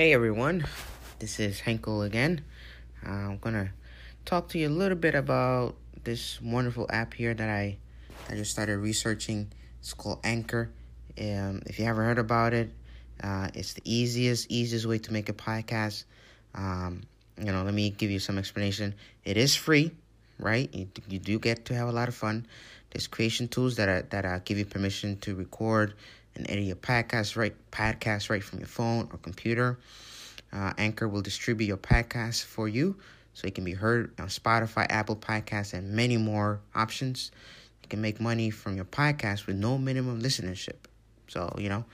Hey everyone, this is Henkel again. Uh, I'm gonna talk to you a little bit about this wonderful app here that I I just started researching. It's called Anchor. Um, if you haven't heard about it, uh, it's the easiest easiest way to make a podcast. Um, you know, let me give you some explanation. It is free, right? You, you do get to have a lot of fun. There's creation tools that are that uh, give you permission to record and edit your podcast right podcast right from your phone or computer. Uh, Anchor will distribute your podcast for you so it can be heard on Spotify, Apple Podcasts, and many more options. You can make money from your podcast with no minimum listenership. So, you know,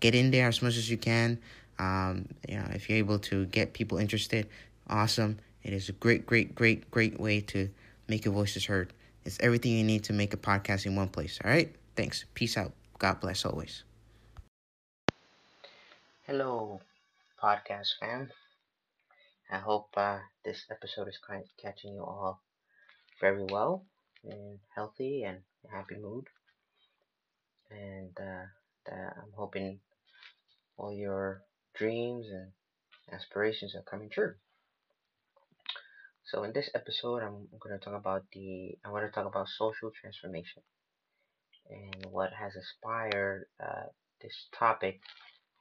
get in there as much as you can. Um, you know, if you're able to get people interested, awesome. It is a great, great, great, great way to make your voices heard. It's everything you need to make a podcast in one place. All right? Thanks. Peace out. God bless always. Hello, podcast fam. I hope uh, this episode is kind of catching you all very well and healthy and happy mood. And uh, I'm hoping all your dreams and aspirations are coming true. So in this episode, I'm going to talk about the I want to talk about social transformation and what has inspired uh, this topic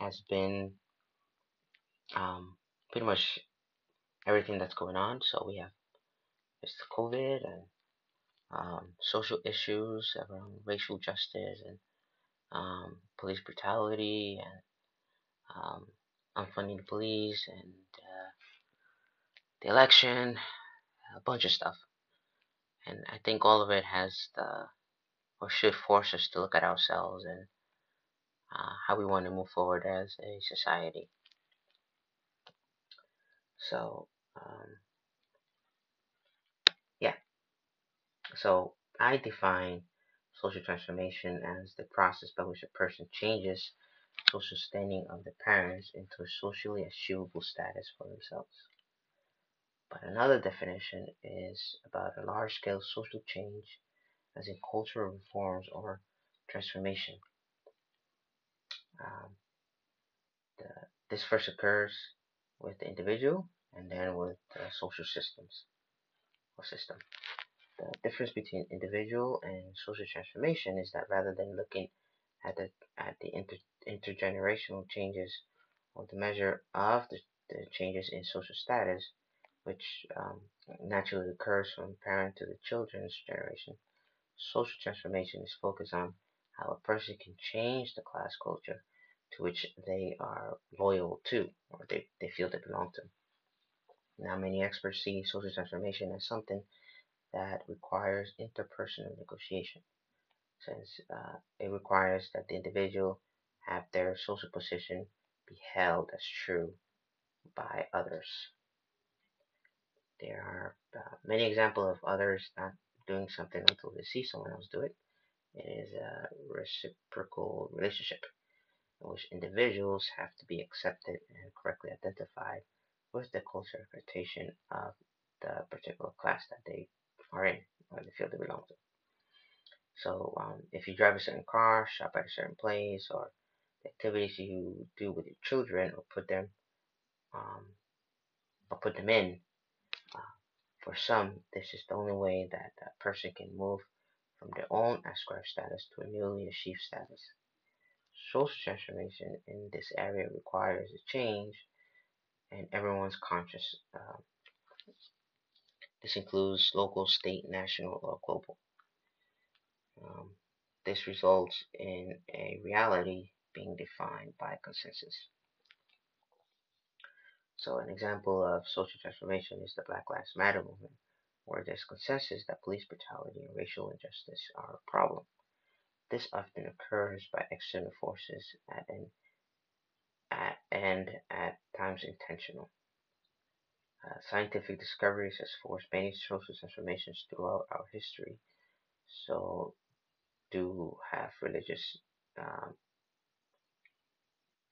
has been um, pretty much everything that's going on. So we have it's COVID and um, social issues around racial justice and um, police brutality and um, unfunding the police and uh, the election, a bunch of stuff. And I think all of it has the or should force us to look at ourselves and uh, how we want to move forward as a society. So, um, yeah. So, I define social transformation as the process by which a person changes social standing of the parents into a socially achievable status for themselves. But another definition is about a large scale social change as in cultural reforms or transformation. Um, the, this first occurs with the individual and then with the social systems or system. The difference between individual and social transformation is that rather than looking at the at the inter, intergenerational changes or the measure of the, the changes in social status, which um, naturally occurs from parent to the children's generation, Social transformation is focused on how a person can change the class culture to which they are loyal to or they, they feel they belong to. Now, many experts see social transformation as something that requires interpersonal negotiation, since uh, it requires that the individual have their social position be held as true by others. There are uh, many examples of others not doing something until they see someone else do it. It is a reciprocal relationship in which individuals have to be accepted and correctly identified with the cultural expectation of the particular class that they are in or the field they belong to. So um, if you drive a certain car, shop at a certain place, or the activities you do with your children or put them um, or put them in for some, this is the only way that a person can move from their own ascribed status to a newly achieved status. Social transformation in this area requires a change in everyone's conscious. Uh, this includes local, state, national, or global. Um, this results in a reality being defined by consensus. So an example of social transformation is the Black Lives Matter movement, where there's consensus that police brutality and racial injustice are a problem. This often occurs by external forces at an, at, and at times intentional. Uh, scientific discoveries has forced many social transformations throughout our history. So do have religious, um,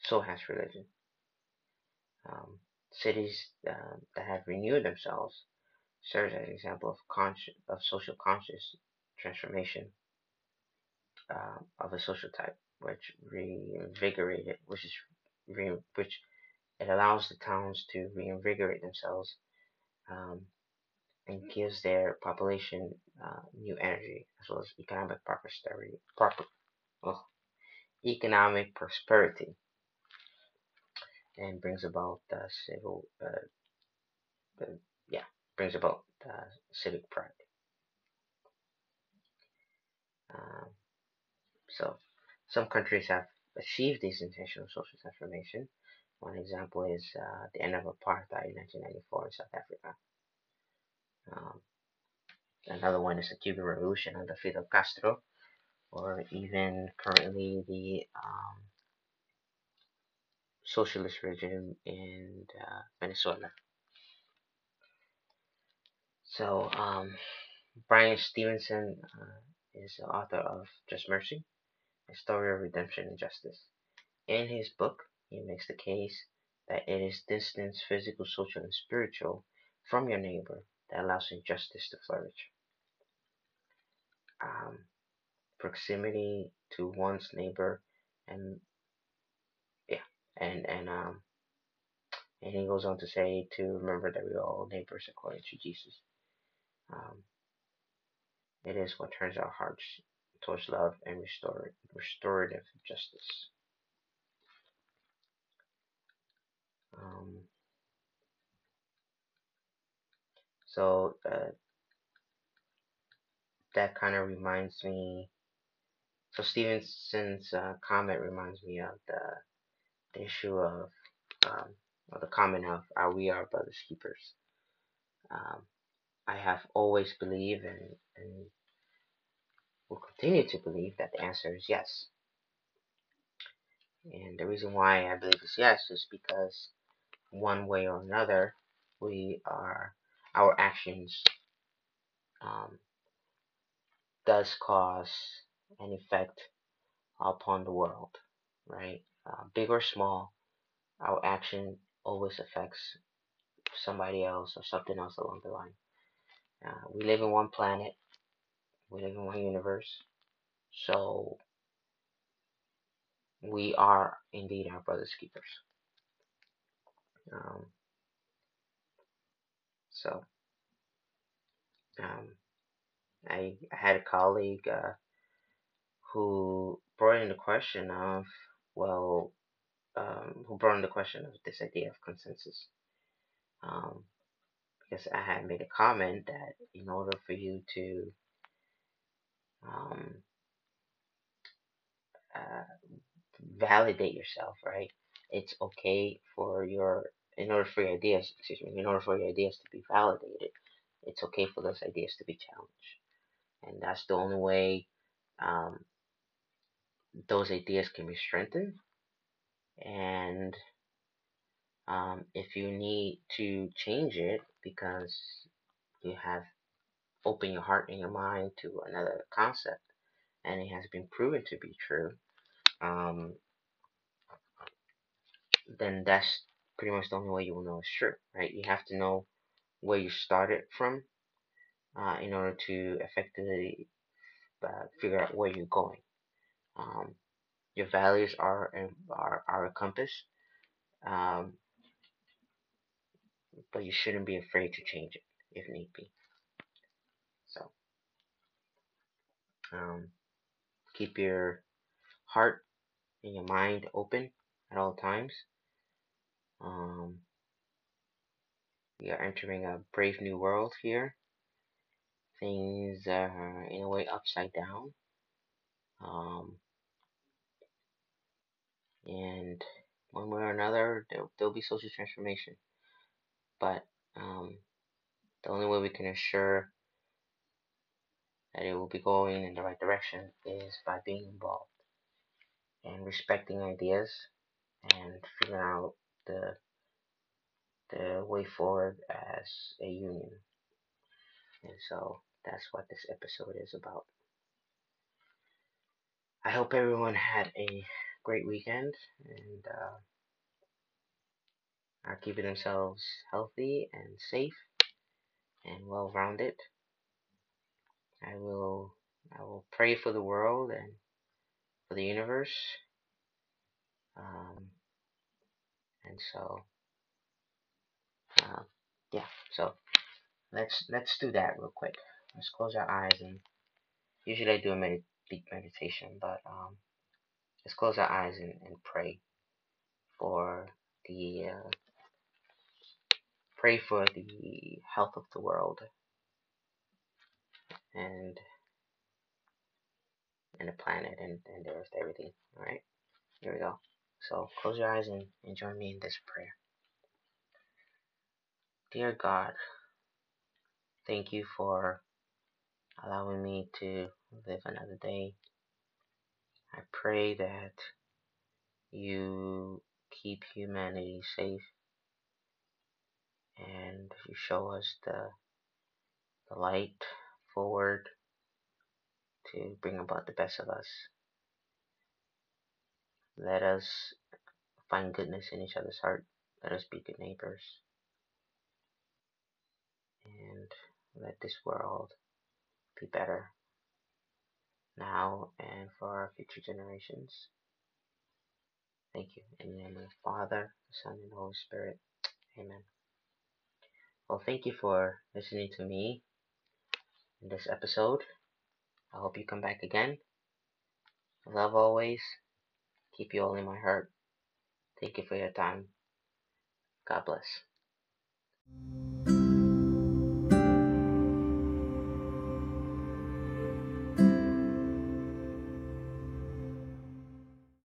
so has religion. Um, Cities um, that have renewed themselves serves as an example of conscious, of social conscious transformation uh, of a social type, which reinvigorated, which is re, which it allows the towns to reinvigorate themselves um, and gives their population uh, new energy as well as economic prosperity. Proper, oh, economic prosperity, and brings about uh, civil, uh, uh, yeah, brings about the civic pride. Um, so, some countries have achieved this intentional social transformation. One example is uh, the end of apartheid in 1994 in South Africa. Um, another one is the Cuban Revolution under Fidel Castro, or even currently the um, socialist regime in uh, Venezuela. So, um, Bryan Stevenson uh, is the author of Just Mercy, A Story of Redemption and Justice. In his book, he makes the case that it is distance, physical, social, and spiritual, from your neighbor that allows injustice to flourish. Um, proximity to one's neighbor, and yeah, and and um, and he goes on to say to remember that we are all neighbors according to Jesus. Um, it is what turns our hearts towards love and restore, restorative justice. Um, so uh, that kind of reminds me. So Stevenson's uh, comment reminds me of the, the issue of um, or the comment of "Are we our brother's keepers?" Um, I have always believed and, and will continue to believe that the answer is yes. And the reason why I believe it's yes is because one way or another, we are our actions um, does cause an effect upon the world, right? Uh, big or small, our action always affects somebody else or something else along the line. Uh, we live in one planet, we live in one universe, so we are indeed our brother's keepers. Um, so, um, I, I, had a colleague uh, who brought in the question of, well, um, who brought in the question of this idea of consensus. Um, because I had made a comment that in order for you to um, uh, validate yourself, right? It's okay for your, in order for your ideas, excuse me, in order for your ideas to be validated, it's okay for those ideas to be challenged. And that's the only way um, those ideas can be strengthened. And um, if you need to change it because you have opened your heart and your mind to another concept and it has been proven to be true, um, then that's pretty much the only way you will know it's true, right? You have to know where you started from uh, in order to effectively uh, figure out where you're going. Um, your values are are, are a compass, um, but you shouldn't be afraid to change it if need be. So, um, keep your heart and your mind open at all times. Um, we are entering a brave new world here. Things are in a way upside down. Um, and one way or another, there, will be social transformation. But um, the only way we can assure that it will be going in the right direction is by being involved and respecting ideas and figuring out the the way forward as a union. And so that's what this episode is about. I hope everyone had a great weekend and uh, are keeping themselves healthy and safe and well rounded. I will I will pray for the world and for the universe. Um, and so Uh, yeah, so let's let's do that real quick. Let's close our eyes and usually I do a med- deep meditation, but um, let's close our eyes and, and pray for the uh, pray for the health of the world and and the planet and, and the earth, everything. All right, here we go. So close your eyes and, and join me in this prayer. Dear God, thank you for allowing me to live another day. I pray that you keep humanity safe and you show us the, the light forward to bring about the best of us. Let us find goodness in each other's heart. Let us be good neighbors. And let this world be better now and for our future generations. Thank you. In the name of the Father, the Son, and the Holy Spirit. Amen. Well, thank you for listening to me in this episode. I hope you come back again. Love always. Keep you all in my heart. Thank you for your time. God bless.